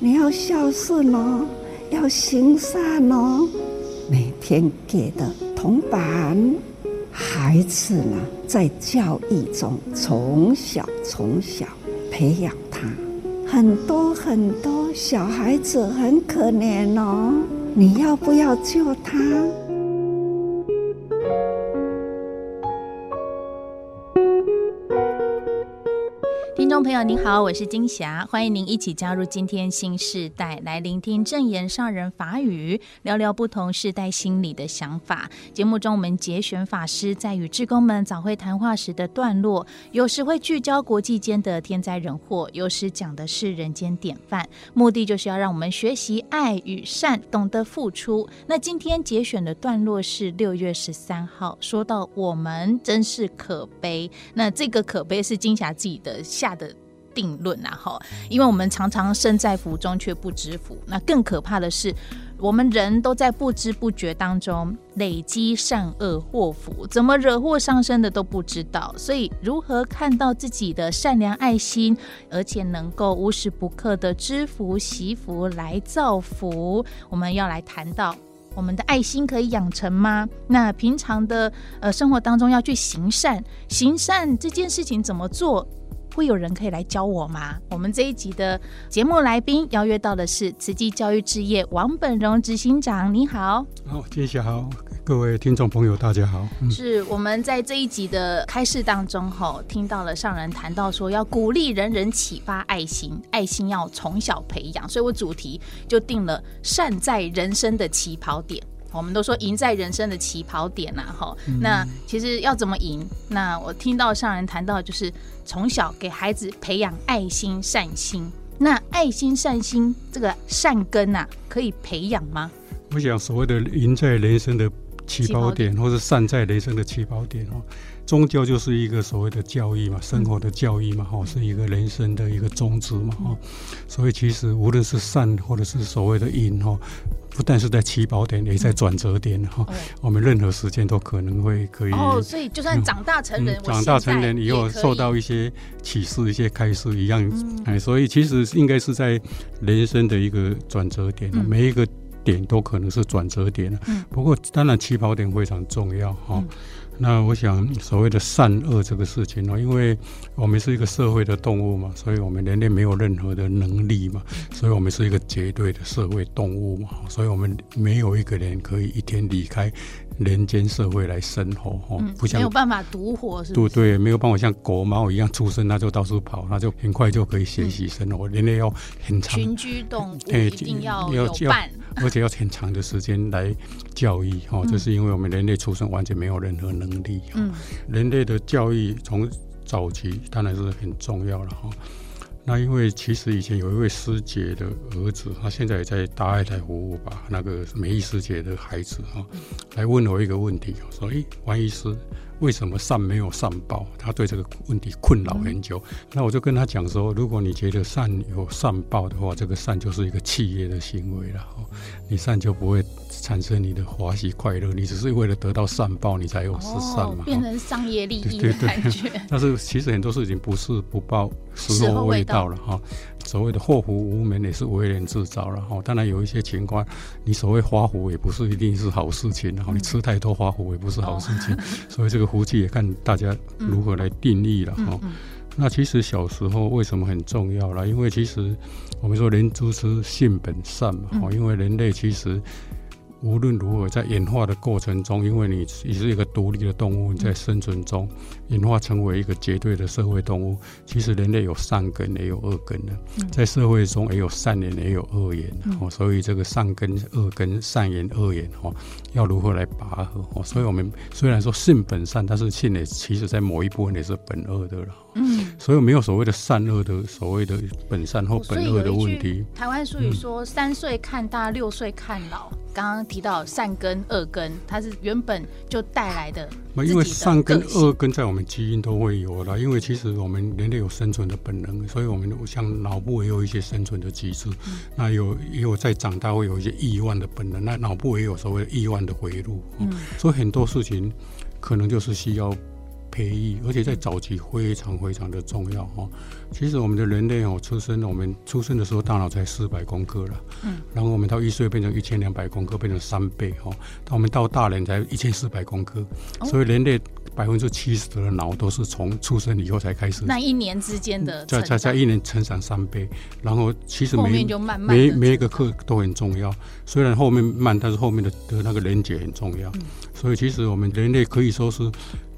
你要孝顺哦，要行善哦。每天给的铜板，孩子呢，在教育中从小从小培养他。很多很多小孩子很可怜哦，你要不要救他？友您好，我是金霞，欢迎您一起加入今天新世代来聆听证言上人法语，聊聊不同世代心里的想法。节目中我们节选法师在与志工们早会谈话时的段落，有时会聚焦国际间的天灾人祸，有时讲的是人间典范，目的就是要让我们学习爱与善，懂得付出。那今天节选的段落是六月十三号，说到我们真是可悲。那这个可悲是金霞自己的下。的定论啊，哈，因为我们常常身在福中却不知福。那更可怕的是，我们人都在不知不觉当中累积善恶祸福，怎么惹祸上身的都不知道。所以，如何看到自己的善良爱心，而且能够无时不刻的知福惜福来造福，我们要来谈到我们的爱心可以养成吗？那平常的呃生活当中要去行善，行善这件事情怎么做？会有人可以来教我吗？我们这一集的节目来宾邀约到的是慈济教育置业王本荣执行长，你好。好，金霞好，各位听众朋友大家好。嗯、是我们在这一集的开示当中，吼，听到了上人谈到说要鼓励人人启发爱心，爱心要从小培养，所以我主题就定了善在人生的起跑点。我们都说赢在人生的起跑点呐，哈。那其实要怎么赢？那我听到上人谈到，就是从小给孩子培养爱心善心。那爱心善心这个善根呐，可以培养吗？我想所谓的赢在人生的起跑点，或是善在人生的起跑点哦，宗教就是一个所谓的教育嘛，生活的教育嘛，哈，是一个人生的一个宗旨嘛，哈。所以其实无论是善，或者是所谓的赢，哈。不但是在起跑点，也在转折点哈。嗯、我们任何时间都可能会可以。哦，所以就算长大成人，嗯、长大成人以后受到一些启示、一些开示一样。哎、嗯，所以其实应该是在人生的一个转折点，嗯、每一个点都可能是转折点。嗯、不过当然起跑点非常重要哈。那我想，所谓的善恶这个事情呢，因为我们是一个社会的动物嘛，所以我们人类没有任何的能力嘛，所以我们是一个绝对的社会动物嘛，所以我们没有一个人可以一天离开人间社会来生活哦，不像、嗯、没有办法独活是，是，对对，没有办法像狗猫一样出生，那就到处跑，那就很快就可以学习生活。嗯、人类要很长群居动物，一定要有伴，而且要很长的时间来教育哦，这、嗯、是因为我们人类出生完全没有任何能力。嗯，人类的教育从早期当然是很重要了哈。那因为其实以前有一位师姐的儿子，他现在也在大爱台服务吧。那个梅医师姐的孩子哈，来问我一个问题，说：“诶，王医师。”为什么善没有善报？他对这个问题困扰很久。嗯、那我就跟他讲说，如果你觉得善有善报的话，这个善就是一个企业的行为了。你善就不会产生你的欢喜快乐，你只是为了得到善报，你才有是善嘛。变成商业利益的感觉。对对对，但是其实很多事情不是不报，时候未到了哈。所谓的祸福无门也是为人自找了哈，当然有一些情况，你所谓花福也不是一定是好事情，然后你吃太多花福也不是好事情，所以这个福气也看大家如何来定义了哈。那其实小时候为什么很重要了？因为其实我们说人之初性本善嘛，因为人类其实。无论如何，在演化的过程中，因为你你是一个独立的动物，你在生存中演化成为一个绝对的社会动物。其实人类有善根也有恶根的，在社会中也有善言也有恶言。哦，所以这个善根、恶根、善言、恶言，哦，要如何来拔河？哦，所以我们虽然说性本善，但是性也其实在某一部分也是本恶的了。嗯，所以没有所谓的善恶的所谓的本善或本恶的问题。台湾俗语说：“三岁看大，六岁看老。”刚刚提到善根、恶根，它是原本就带来的。因为善根、恶根在我们基因都会有了。因为其实我们人类有生存的本能，所以我们像脑部也有一些生存的机制。嗯、那有也有在长大会有一些意外的本能，那脑部也有所谓的亿万的回路。嗯，所以很多事情可能就是需要培育，而且在早期非常非常的重要哈。其实我们的人类哦，出生我们出生的时候大脑才四百公克了，嗯，然后我们到一岁变成一千两百公克，变成三倍哈。到我们到大人才一千四百公克，所以人类。百分之七十的脑都是从出生以后才开始，那一年之间的在在在一年成长三倍，然后其实每慢慢每每一个课都很重要，虽然后面慢，但是后面的的那个连接很重要，嗯、所以其实我们人类可以说是。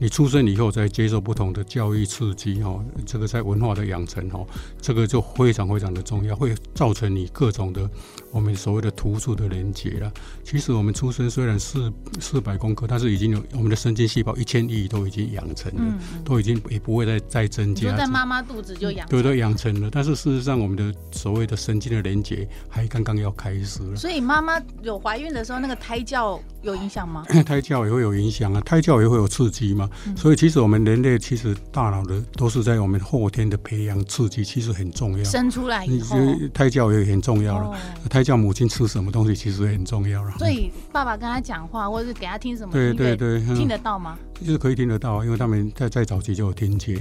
你出生以后再接受不同的教育刺激，哈，这个在文化的养成，哈，这个就非常非常的重要，会造成你各种的我们所谓的突触的连接了。其实我们出生虽然是四百公克，但是已经有我们的神经细胞一千亿都已经养成了，都已经也不会再再增加。就在妈妈肚子就养，对，都养成了。但是事实上，我们的所谓的神经的连接还刚刚要开始了。所以妈妈有怀孕的时候，那个胎教有影响吗？胎教也会有影响啊，胎教也会有刺激吗？所以其实我们人类其实大脑的都是在我们后天的培养刺激，其实很重要。生出来以后，胎教也很重要了。胎教母亲吃什么东西其实也很重要了。所以爸爸跟他讲话，或者是给他听什么，对对对，听得到吗？就是可以听得到，因为他们在在早期就有听觉，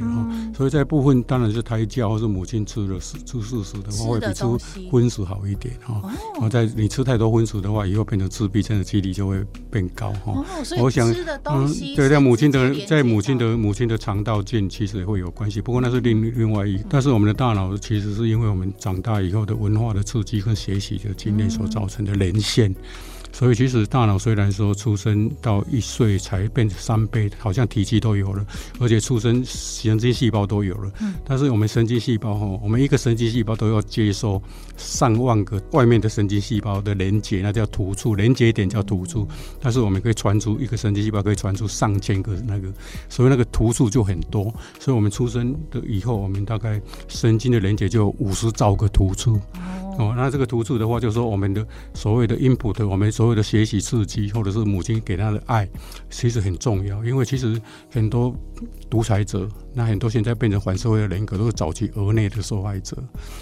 所以在部分当然是胎教或是母亲吃了吃素食的话，会比吃荤食好一点哈。然后在你吃太多荤食的话，以后变成自闭症的几率就会变高哈。我想吃的东西，对，在母亲的在母亲的母亲的肠道菌其实也会有关系，不过那是另另外一。但是我们的大脑其实是因为我们长大以后的文化的刺激跟学习的经验所造成的连线。所以其实大脑虽然说出生到一岁才变成三倍，好像体积都有了，而且出生神经细胞都有了，但是我们神经细胞哈，我们一个神经细胞都要接受上万个外面的神经细胞的连接，那叫突触，连接点叫突触。但是我们可以传出一个神经细胞可以传出上千个那个，所以那个突触就很多。所以我们出生的以后，我们大概神经的连接就有五十兆个突触。哦，哦那这个突触的话，就是说我们的所谓的 input，我们所谓的学习刺激，或者是母亲给他的爱，其实很重要。因为其实很多独裁者，那很多现在变成反社会的人格，都是早期额内的受害者，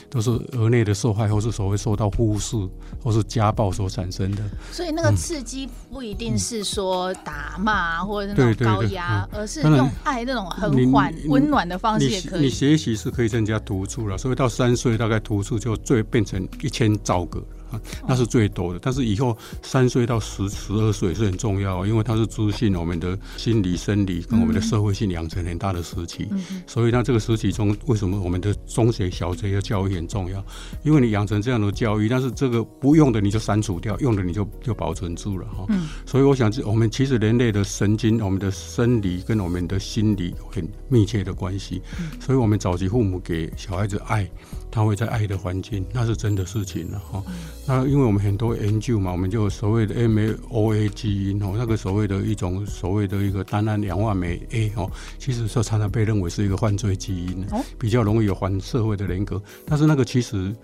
都是额内的受害，或是所谓受到忽视，或是家暴所产生的。所以那个刺激不一定是说打骂或者是那种高压，而是用爱那种很缓温暖的方式也可以。你学习是可以增加突触了，所以到三岁大概突触就最变成。一千兆个。那是最多的，但是以后三岁到十十二岁是很重要，因为它是资讯我们的心理、生理跟我们的社会性养成很大的时期。所以它这个时期中，为什么我们的中学、小学的教育很重要？因为你养成这样的教育，但是这个不用的你就删除掉，用的你就就保存住了哈。所以我想，我们其实人类的神经、我们的生理跟我们的心理很密切的关系。所以我们早期父母给小孩子爱，他会在爱的环境，那是真的事情了哈。那因为我们很多研究嘛，我们就所谓的 MAOA 基因哦，那个所谓的一种所谓的一个单胺氧化酶 A 哦，其实是常常被认为是一个犯罪基因，比较容易有反社会的人格。但是那个其实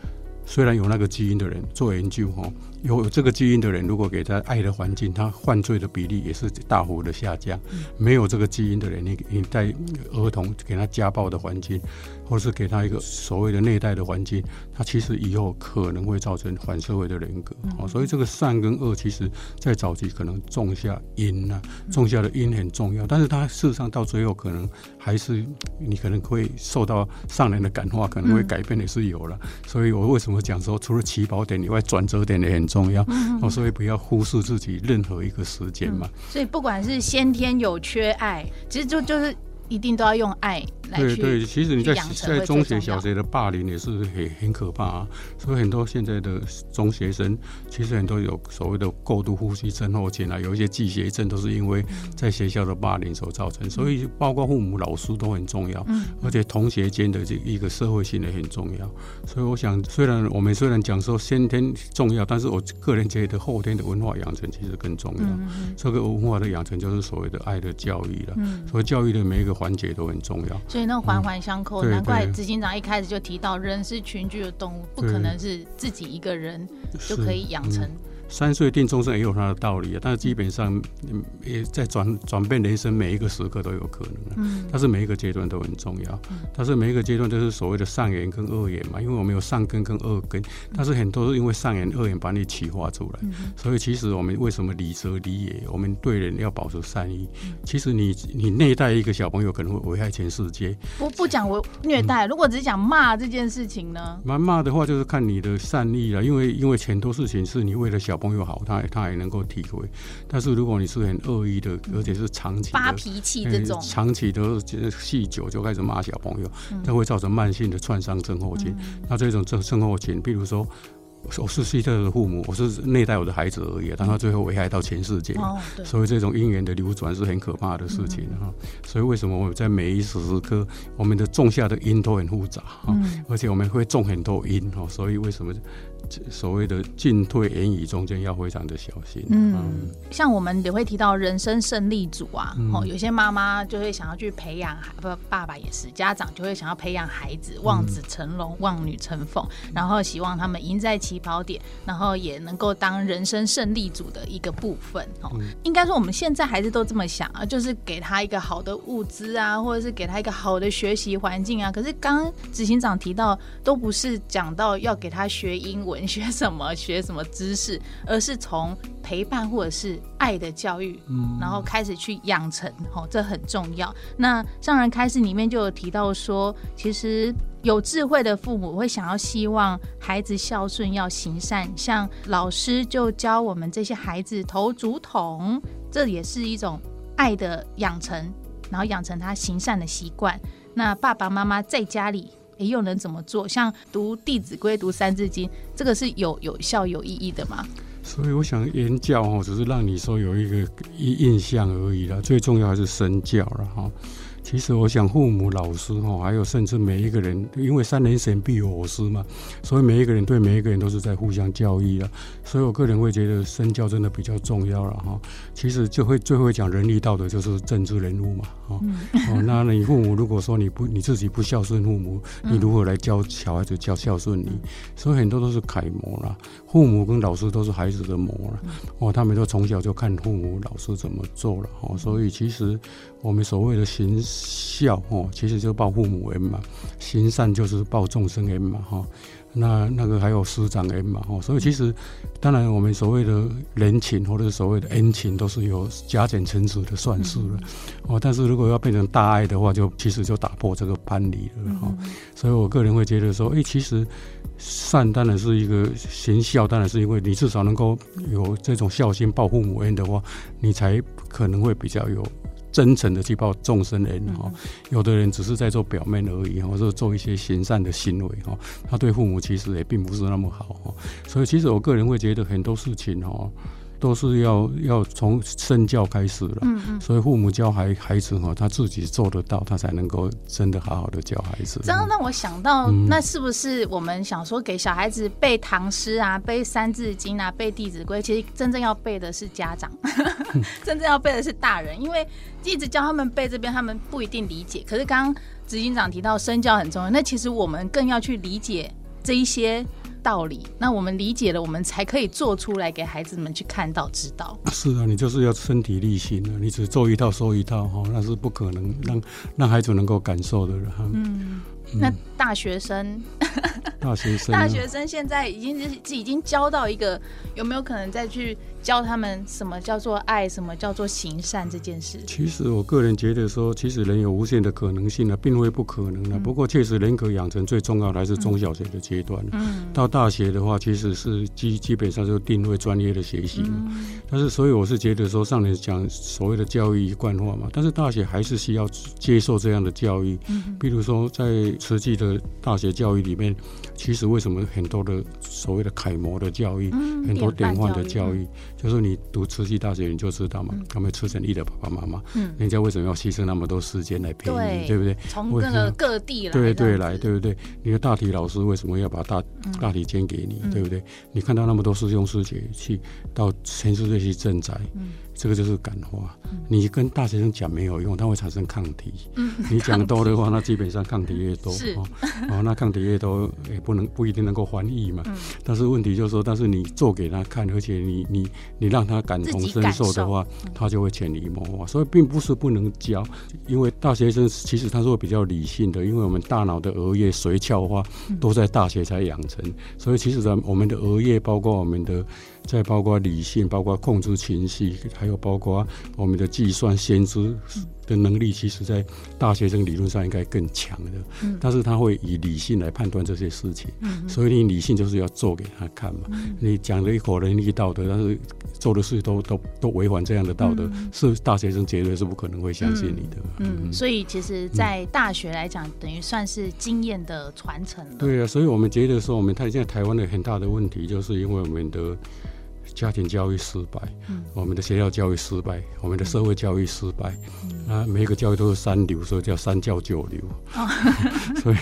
虽然有那个基因的人做研究哈。有这个基因的人，如果给他爱的环境，他犯罪的比例也是大幅的下降。没有这个基因的人，你你在儿童给他家暴的环境，或是给他一个所谓的内在的环境，他其实以后可能会造成反社会的人格。哦，所以这个善跟恶，其实在早期可能种下因呐，种下的因很重要。但是他事实上到最后，可能还是你可能会受到上人的感化，可能会改变也是有了。所以我为什么讲说，除了起跑点以外，转折点也很。重要，哦，所以不要忽视自己任何一个时间嘛。所以不管是先天有缺爱，其实就就是。一定都要用爱来去。对对，其实你在在中学、小学的霸凌也是很很可怕啊。所以很多现在的中学生，其实很多有所谓的过度呼吸症候群啊，有一些拒学症，都是因为在学校的霸凌所造成。所以包括父母、老师都很重要，而且同学间的这一个社会性也很重要。所以我想，虽然我们虽然讲说先天重要，但是我个人觉得后天的文化养成其实更重要。这个文化的养成就是所谓的爱的教育了。所以教育的每一个。环节都很重要，所以那环环相扣。难怪执行长一开始就提到，人是群居的动物，不可能是自己一个人就可以养成三岁定终身也有它的道理啊，但是基本上也在转转变人生每一个时刻都有可能啊。嗯。但是每一个阶段都很重要。嗯。但是每一个阶段都是所谓的善缘跟恶缘嘛，因为我们有善根跟恶根，但是很多是因为善缘恶缘把你启发出来。嗯。所以其实我们为什么礼则礼也？我们对人要保持善意。嗯。其实你你虐待一个小朋友可能会危害全世界。不不讲我虐待，如果只是讲骂这件事情呢？骂骂的话就是看你的善意了，因为因为很多事情是你为了小朋友好，他也他也能够体会。但是如果你是很恶意的，而且是长期发脾气这种，长期的酗酒就开始骂小朋友，这会造成慢性的创伤症候群。那这种症症候群，比如说。我是希特的父母，我是虐待我的孩子而已，但他最后危害到全世界。哦，所以这种因缘的流转是很可怕的事情哈。嗯、所以为什么我们在每一时时刻，我们的种下的因都很复杂哈，嗯、而且我们会种很多因哈。所以为什么？所谓的进退言语中间要非常的小心。嗯，嗯，像我们也会提到人生胜利组啊，哦、嗯，有些妈妈就会想要去培养，不，爸爸也是，家长就会想要培养孩子望子成龙、望女成凤，然后希望他们赢在起跑点，然后也能够当人生胜利组的一个部分。哦，嗯、应该说我们现在孩子都这么想啊，就是给他一个好的物资啊，或者是给他一个好的学习环境啊。可是刚刚执行长提到，都不是讲到要给他学英文。学什么学什么知识，而是从陪伴或者是爱的教育，嗯，然后开始去养成，哦，这很重要。那上人开始里面就有提到说，其实有智慧的父母会想要希望孩子孝顺，要行善。像老师就教我们这些孩子投竹筒，这也是一种爱的养成，然后养成他行善的习惯。那爸爸妈妈在家里。诶，又能怎么做？像读《弟子规》、读《三字经》，这个是有有效、有意义的吗？所以我想言教哦，只是让你说有一个印象而已啦。最重要还是身教了哈。其实我想，父母、老师哈，还有甚至每一个人，因为三人行必有我师嘛，所以每一个人对每一个人都是在互相教育了。所以我个人会觉得身教真的比较重要了哈。其实就会最后会讲仁义道德，就是政治人物嘛哈。哦，那你父母如果说你不你自己不孝顺父母，你如何来教小孩子教孝顺你？所以很多都是楷模啦。父母跟老师都是孩子的模了哦，他们都从小就看父母、老师怎么做了哦，所以其实我们所谓的行孝哦，其实就报父母恩嘛；行善就是报众生恩嘛哈。那那个还有师长恩嘛哦。所以其实当然我们所谓的人情或者所谓的恩情，都是有加减乘除的算式了哦。但是如果要变成大爱的话，就其实就打破这个藩篱了哈。所以我个人会觉得说，哎，其实。善当然是一个行孝，当然是因为你至少能够有这种孝心报父母恩的话，你才可能会比较有真诚的去报众生恩哈。有的人只是在做表面而已，或者做一些行善的行为哈，他对父母其实也并不是那么好哈。所以其实我个人会觉得很多事情哈。都是要要从身教开始了，嗯嗯，所以父母教孩孩子哈，他自己做得到，他才能够真的好好的教孩子。这样让我想到，嗯、那是不是我们想说给小孩子背唐诗啊，背三字经啊，背弟子规？其实真正要背的是家长，嗯、真正要背的是大人，因为一直教他们背这边，他们不一定理解。可是刚刚执行长提到身教很重要，那其实我们更要去理解这一些。道理，那我们理解了，我们才可以做出来给孩子们去看到、知道。是啊，你就是要身体力行啊，你只做一套说一套哈，那是不可能让让孩子能够感受的。嗯。那大学生，大学生，大学生现在已经是已经教到一个，有没有可能再去教他们什么叫做爱，什么叫做行善这件事？其实我个人觉得说，其实人有无限的可能性啊，并非不可能的。不过确实人格养成最重要的还是中小学的阶段。嗯，到大学的话，其实是基基本上就定位专业的学习嘛。但是所以我是觉得说，上面讲所谓的教育一贯化嘛，但是大学还是需要接受这样的教育。嗯，比如说在实际的大学教育里面，其实为什么很多的所谓的楷模的教育，嗯、很多典范的教育，嗯、就是你读慈济大学你就知道嘛，嗯、他们出生意的爸爸妈妈，嗯、人家为什么要牺牲那么多时间来陪你，对，对不对？从各个各地来，对对来，对不对？你的大体老师为什么要把大、嗯、大体捐给你，对不对？你看到那么多师兄师姐去到全世界去赈灾。嗯这个就是感化。嗯、你跟大学生讲没有用，它会产生抗体。嗯、你讲多的话，那基本上抗体越多是哦，哦，那抗体越多也不能不一定能够翻译嘛。嗯、但是问题就是说，但是你做给他看，而且你你你让他感同身受的话，他就会潜移默化。所以并不是不能教，因为大学生其实他是会比较理性的，因为我们大脑的额叶髓鞘化都在大学才养成，嗯、所以其实呢，我们的额叶包括我们的。再包括理性，包括控制情绪，还有包括我们的计算、先知的能力，其实在大学生理论上应该更强的。嗯，但是他会以理性来判断这些事情。嗯，所以你理性就是要做给他看嘛。嗯，你讲了一口仁义道德，但是做的事都都都违反这样的道德，嗯，是大学生绝对是不可能会相信你的。嗯，嗯，所以其实，在大学来讲，等于算是经验的传承。对啊，所以我们觉得说，我们台现在台湾的很大的问题，就是因为我们的。家庭教育失败，嗯、我们的学校教育失败，我们的社会教育失败，嗯、啊，每一个教育都是三流，所以叫三教九流。哦、所以，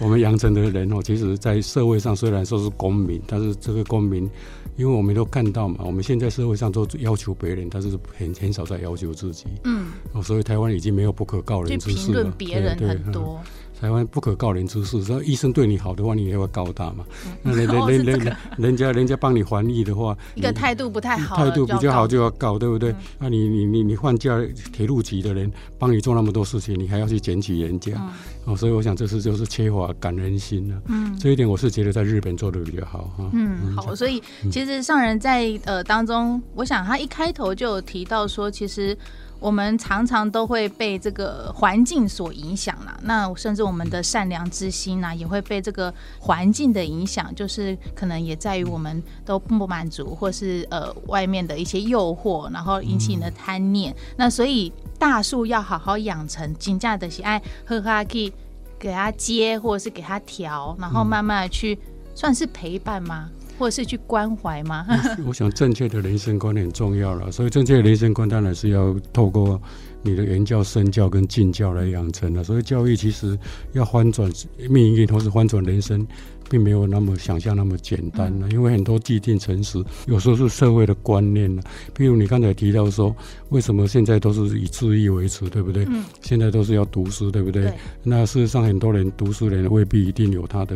我们养成的人哦，其实，在社会上虽然说是公民，但是这个公民，因为我们都看到嘛，我们现在社会上都要求别人，但是很很少在要求自己。嗯，哦，所以台湾已经没有不可告人之事了。评论别人很多。台湾不可告人之事，说医生对你好的话，你也会告他嘛？那人 人人人人家人家帮你翻译的话，一个态度不太好，态度比较好就要告，对不对？那你你你你换嫁铁路局的人帮你做那么多事情，你还要去检举人家？哦，所以我想这是就是缺乏感恩心了。嗯，这一点我是觉得在日本做的比较好哈。嗯，好，所以其实上人在呃当中，我想他一开头就有提到说，其实。我们常常都会被这个环境所影响了，那甚至我们的善良之心呢，也会被这个环境的影响，就是可能也在于我们都不满足，或是呃外面的一些诱惑，然后引起你的贪念。那所以大树要好好养成，金价的喜爱呵呵可以给它接，或者是给它调，然后慢慢的去算是陪伴吗？或者是去关怀吗？我想正确的人生观很重要了，所以正确的人生观当然是要透过你的言教、身教跟敬教来养成的。所以教育其实要翻转命运，同时翻转人生。并没有那么想象那么简单了，因为很多既定常识，有时候是社会的观念了。譬如你刚才提到说，为什么现在都是以自义为主，对不对？嗯。现在都是要读书，对不对？对。那事实上，很多人读书人未必一定有他的，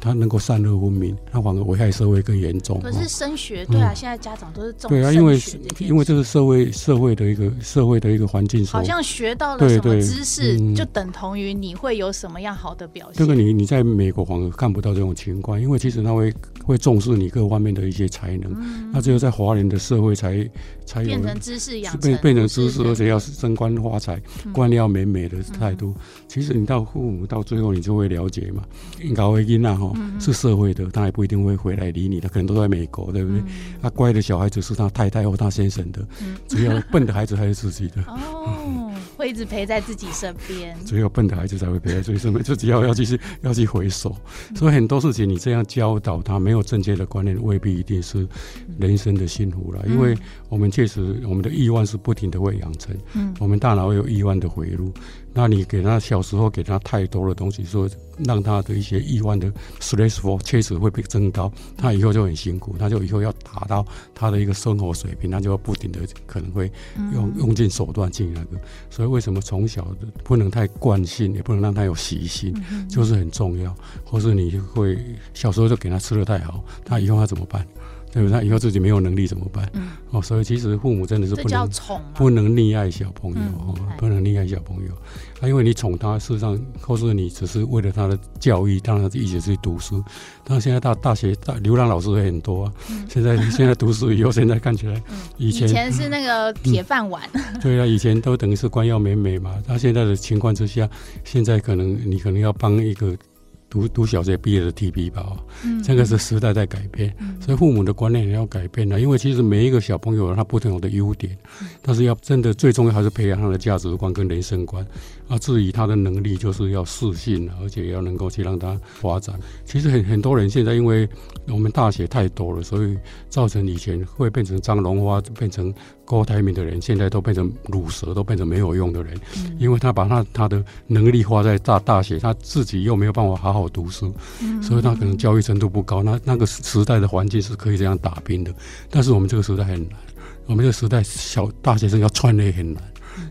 他能够善恶分明，他反而危害社会更严重。可是升学，对啊，现在家长都是重。对啊，因为因为这是社会社会的一个社会的一个环境。好像学到了什么知识，就等同于你会有什么样好的表现。这个你你在美国反而看不到这种。情况，因为其实他会会重视你各方面的一些才能，嗯、那只有在华人的社会才才有变成知识养成，变变成知识，而且要升官发财，官僚美美的态度。嗯、其实你到父母到最后，你就会了解嘛。搞为因啊哈，是社会的，他也不一定会回来理你的，可能都在美国，对不对？他、嗯啊、乖的小孩子是他太太或他先生的，嗯、只要笨的孩子还是自己的。哦。会一直陪在自己身边，只有笨的孩子才会陪在自己身边，就只要要继续要去回首。所以很多事情你这样教导他，没有正确的观念，未必一定是人生的幸福了。因为我们确实，我们的欲望是不停的会养成，嗯，我们大脑有欲望的回路。那你给他小时候给他太多的东西，说让他的一些意外的 stressful 确实会被增高，他以后就很辛苦，他就以后要达到他的一个生活水平，他就要不停的可能会用用尽手段进那个。所以为什么从小不能太惯性，也不能让他有习性，就是很重要。或是你会小时候就给他吃的太好，他以后他怎么办？对不对？他以后自己没有能力怎么办？嗯、哦，所以其实父母真的是不能不能溺爱小朋友，嗯、不能溺爱小朋友。啊，因为你宠他，事实上或是你只是为了他的教育，让他一起去读书。但现在大大学大流浪老师也很多啊。嗯、现在现在读书以后，现在看起来 以前以前是那个铁饭碗。嗯、对啊，以前都等于是官要美美嘛。他现在的情况之下，现在可能你可能要帮一个。读读小学毕业的 TB 吧，嗯，这个是时代在改变，嗯、所以父母的观念也要改变了。因为其实每一个小朋友他不同的优点，嗯、但是要真的最重要还是培养他的价值观跟人生观。啊，至于他的能力，就是要适性，而且要能够去让他发展。其实很很多人现在因为我们大学太多了，所以造成以前会变成张荣花，变成郭台铭的人，现在都变成鲁蛇，都变成没有用的人。嗯、因为他把他他的能力花在大大学，他自己又没有办法好好读书，嗯、所以他可能教育程度不高。那那个时代的环境是可以这样打拼的，但是我们这个时代很难。我们这个时代小大学生要创业很难。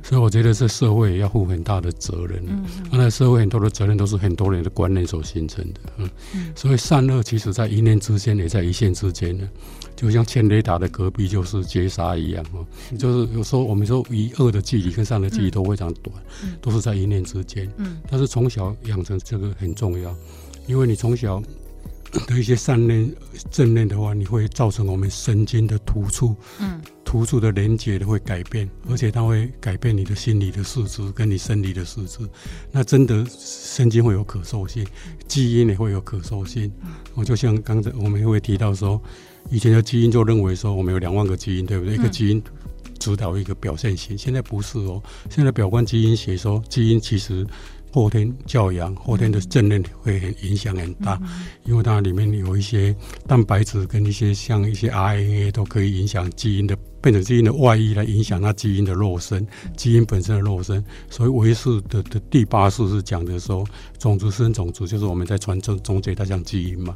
所以我觉得这社会也要负很大的责任。嗯，那社会很多的责任都是很多人的观念所形成的。嗯，所以善恶其实在一念之间，也在一线之间呢。就像千雷达的隔壁就是劫杀一样哦。就是有时候我们说与恶的距离跟善的距离都非常短，都是在一念之间。嗯，但是从小养成这个很重要，因为你从小。的一些善念、正念的话，你会造成我们神经的突触，嗯，突触的连接的会改变，而且它会改变你的心理的四肢跟你生理的四肢。那真的神经会有可塑性，基因也会有可塑性。我就像刚才我们会提到说，以前的基因就认为说我们有两万个基因，对不对？一个基因主导一个表现型，现在不是哦。现在表观基因学说，基因其实。后天教养，后天的正念会很影响很大，因为它里面有一些蛋白质跟一些像一些 RNA 都可以影响基因的。变成基因的外衣来影响它基因的肉身，基因本身的肉身。所以维氏的的第八式是讲的说，种族生种族，就是我们在传承种子，它像基因嘛。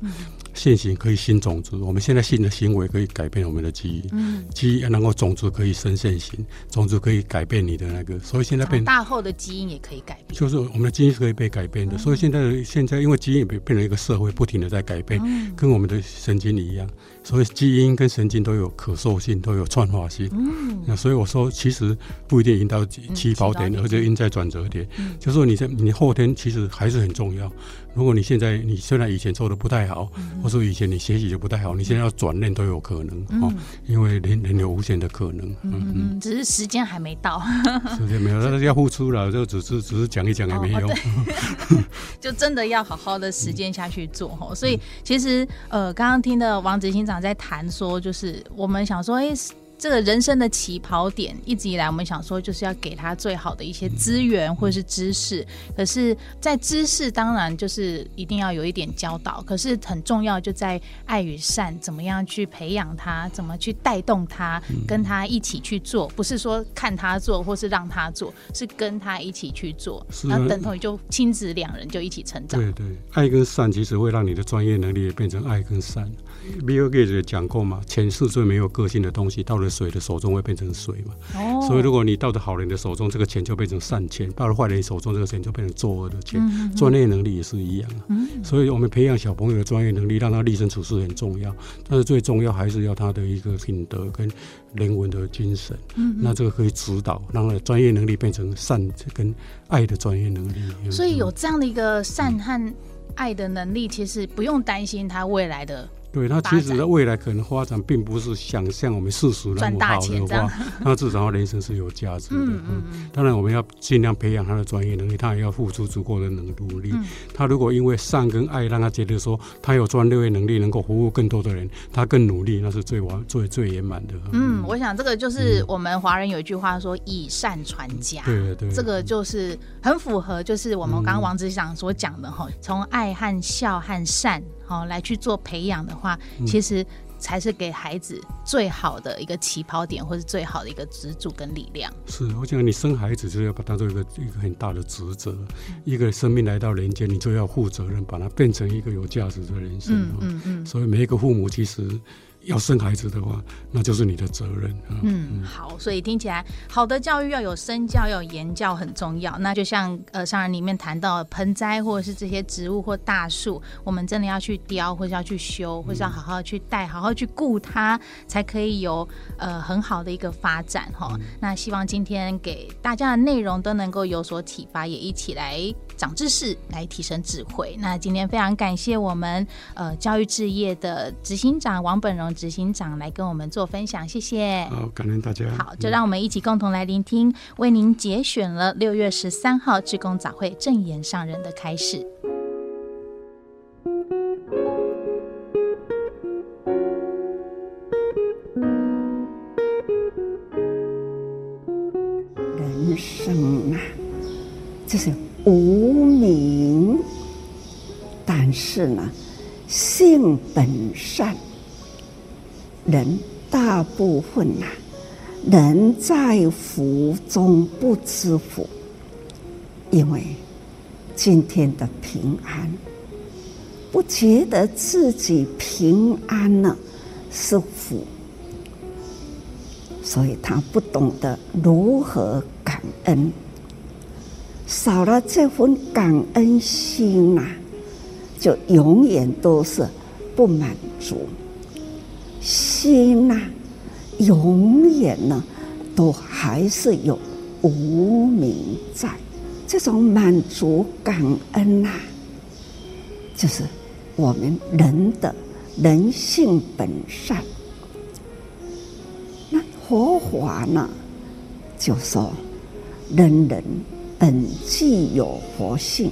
现行可以新种族，我们现在新的行为可以改变我们的基因。嗯，基因然后种族可以生现行，种族可以改变你的那个。所以现在变大后的基因也可以改变，就是我们的基因是可以被改变的。所以现在现在因为基因也变变成一个社会，不停的在改变，跟我们的神经一样。所以基因跟神经都有可塑性，都有串化性。嗯，那所以我说，其实不一定赢到起跑点，而且赢在转折点。嗯，就是说你在你后天其实还是很重要。如果你现在你虽然以前做的不太好，或者说以前你学习的不太好，你现在要转念都有可能哦，因为人人有无限的可能。嗯嗯，只是时间还没到。时间没有，但是要付出了，就只是只是讲一讲也没用。就真的要好好的时间下去做哈。所以其实呃，刚刚听的王执行长在谈说，就是我们想说，哎。这个人生的起跑点，一直以来我们想说就是要给他最好的一些资源或者是知识。可是，在知识当然就是一定要有一点教导，可是很重要就在爱与善，怎么样去培养他，怎么去带动他，跟他一起去做，不是说看他做或是让他做，是跟他一起去做，然后等同于就亲子两人就一起成长。对对，爱跟善其实会让你的专业能力也变成爱跟善。比尔盖茨也讲过嘛，钱是最没有个性的东西，到了谁的手中会变成谁嘛。哦。所以如果你到了好人的手中，这个钱就变成善钱；到了坏人手中，这个钱就变成作恶的钱。专、嗯、业能力也是一样啊。嗯。所以我们培养小朋友的专业能力，让他立身处世很重要。但是最重要还是要他的一个品德跟人文的精神。嗯。那这个可以指导，让他的专业能力变成善跟爱的专业能力。所以有这样的一个善和爱的能力，其实不用担心他未来的。对，他其实的未来可能发展并不是想象我们世俗那么好的话，那至少他人生是有价值的。嗯嗯，嗯。当然，我们要尽量培养他的专业能力，他也要付出足够的努力。嗯。他如果因为善跟爱，让他觉得说他有专业能力，能够服务更多的人，他更努力，那是最完最最圆满的。嗯，我想这个就是我们华人有一句话说“以善传家”。对对，对。这个就是很符合，就是我们刚刚王执行长所讲的哈，从爱和孝和善。好，来去做培养的话，其实才是给孩子最好的一个起跑点，或是最好的一个支柱跟力量。是，我想你生孩子就是要把它当做一个一个很大的职责，一个生命来到人间，你就要负责任，把它变成一个有价值的人生。嗯嗯嗯。所以每一个父母其实。要生孩子的话，那就是你的责任。嗯，好，所以听起来好的教育要有身教，要有言教很重要。那就像呃上人里面谈到盆栽或者是这些植物或大树，我们真的要去雕，或者要去修，或是要好好去带，好好去顾它，才可以有呃很好的一个发展哈。那希望今天给大家的内容都能够有所启发，也一起来长知识，来提升智慧。那今天非常感谢我们呃教育置业的执行长王本荣执行长来跟我们做分享，谢谢。好，感恩大家。好，就让我们一起共同来聆听，为您节选了六月十三号志工早会正言上人的开始。人生啊，就是。无明，是呢，性本善。人大部分呐、啊，人在福中不知福，因为今天的平安，不觉得自己平安了是福，所以他不懂得如何感恩，少了这份感恩心呐、啊，就永远都是不满足，心呐、永远呢都还是有无明在。这种满足感恩呐、就是我们人的人性本善。那佛法呢，就说人人本具有佛性，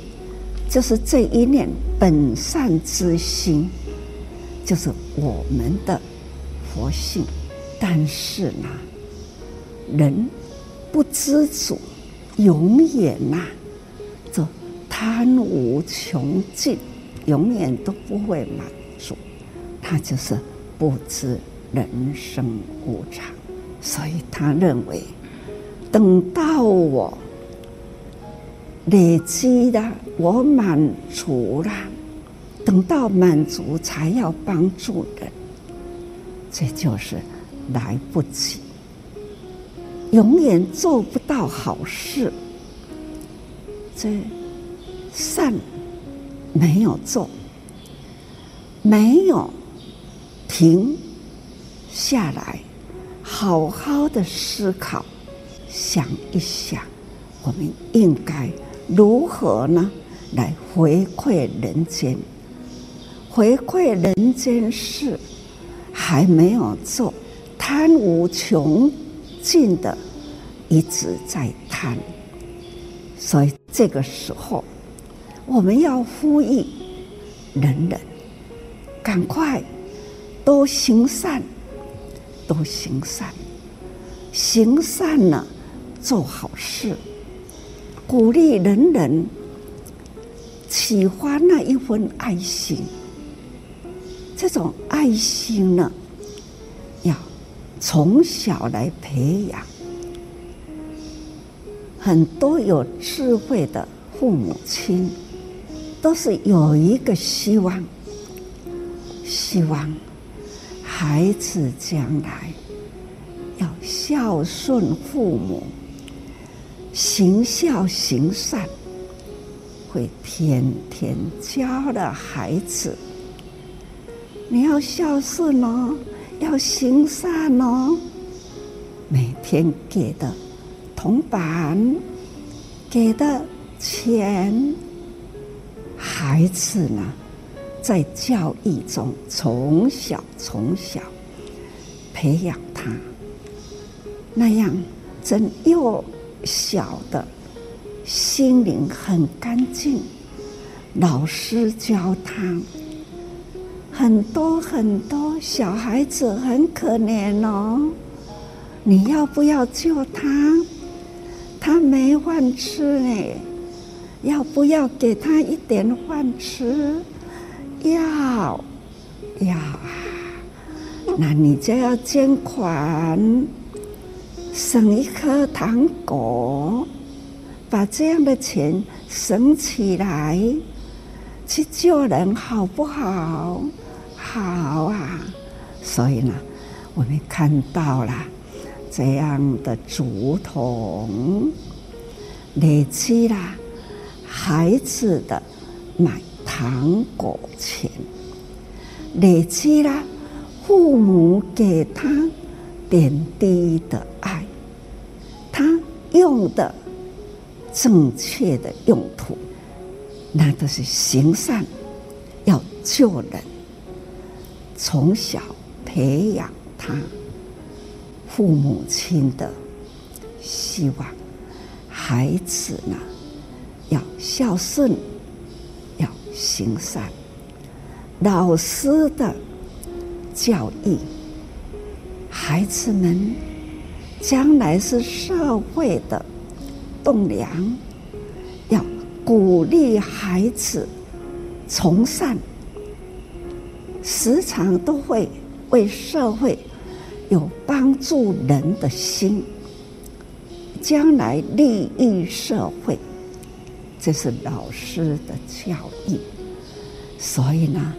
就是这一念本善之心，就是我们的佛性。但是呢，人不知足。永远呐、这贪无穷尽，永远都不会满足。他就是不知人生无常，所以他认为，等到我累积的我满足了，等到满足才要帮助人，这就是来不及。永远做不到好事，这善没有做，没有停下来，好好的思考，想一想，我们应该如何呢？来回馈人间，回馈人间事还没有做，贪无穷尽的一直在贪，所以这个时候我们要呼吁人人赶快多行善，多行善，行善呢，做好事，鼓励人人启发那一份爱心。这种爱心呢，要。从小来培养，很多有智慧的父母亲，都是有一个希望，希望孩子将来要孝顺父母，行孝行善，会天天教的孩子，你要孝顺哦。要行善哦，每天给的铜板，给的钱，孩子呢，在教育中从小从小培养他，那样真又小的心灵很干净，老师教他。很多很多小孩子很可怜哦，你要不要救他？他没饭吃呢，要不要给他一点饭吃？要，要啊！那你就要捐款，省一颗糖果，把这样的钱省起来，去救人，好不好？好啊，所以呢，我们看到了这样的竹筒，累积了孩子的买糖果钱，累积了父母给他点滴的，用的正确的用途，那都是行善，要救人。从小培养他父母亲的希望，孩子呢要孝顺，要行善。老师的教育，孩子们将来是社会的栋梁，要鼓励孩子从善。时常都会为社会有帮助人的心，将来利益社会，这是老师的教育。所以呢，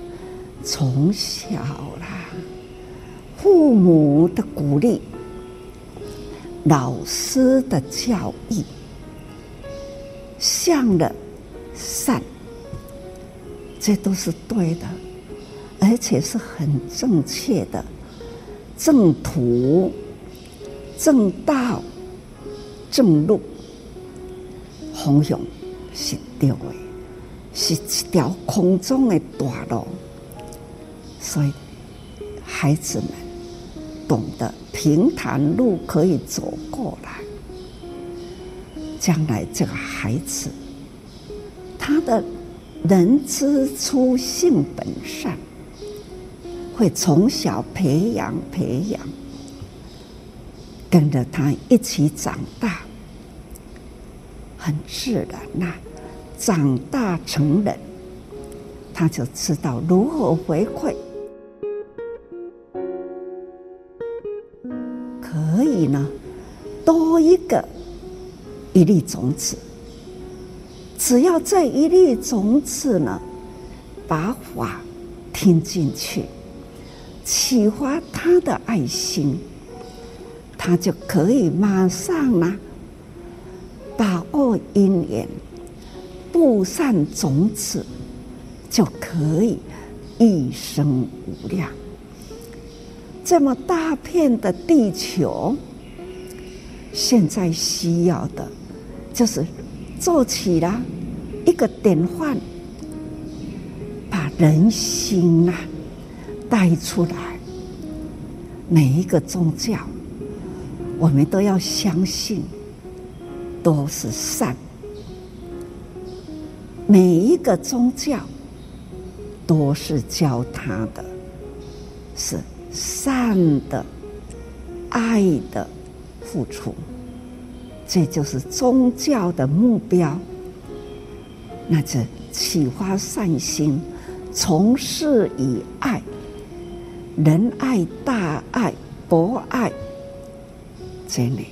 从小啦，父母的鼓励，老师的教育，向了善，这都是对的，而且是很正确的正途、正道、正路。方向是对的，是一条空中的大路，所以孩子们懂得平坦路可以走过来，将来这个孩子他的人之初性本善，会从小培养培养，跟着他一起长大。很自然呐、啊，长大成人，他就知道如何回馈，可以呢，多一个一粒种子，只要这一粒种子呢，把法听进去，启发他的爱心，他就可以马上呢。把握因缘，布善种子，就可以一生无量。这么大片的地球，现在需要的，就是做起了一个典范，把人心呐带出来。每一个宗教，我们都要相信。都是善，每一个宗教都是教他的，是善的、爱的付出，这就是宗教的目标。那就启发善心，从事以爱，仁爱、大爱、博爱，这里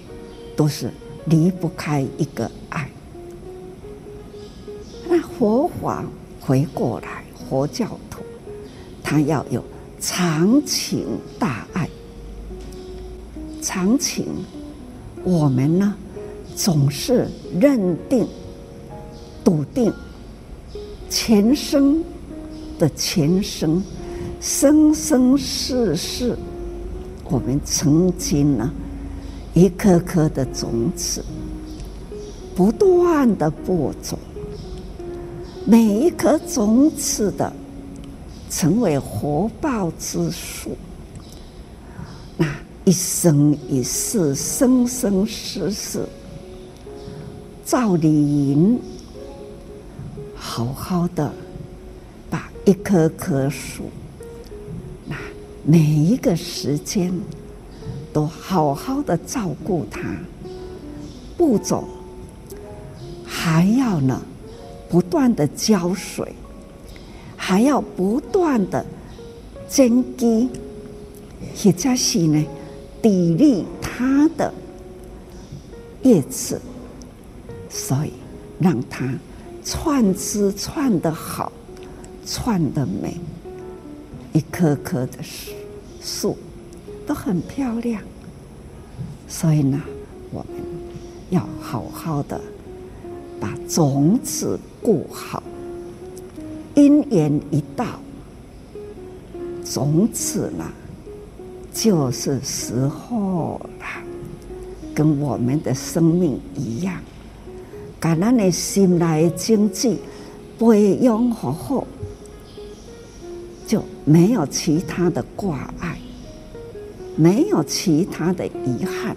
都是。离不开一个爱，那佛法回过来，佛教徒他要有长情大爱。长情，我们呢总是认定、笃定，前生的前生，生生世世，我们曾经呢。一颗颗的种子，不断的播种，每一颗种子的成为活报之树，那一生一世，生生世世，赵丽颖好好的把一棵棵树，那每一个时间。都好好的照顾它，不走，还要呢，不断的浇水，还要不断的增基，或者是呢，砥砺它的叶子，所以让它串枝串得好，串得美，一棵棵的树。都很漂亮，所以呢，我们要好好的把种子顾好。因缘一到，种子呢，就是时候了，跟我们的生命一样，感恩的心内的经济培养好好，就没有其他的挂碍。没有其他的遗憾。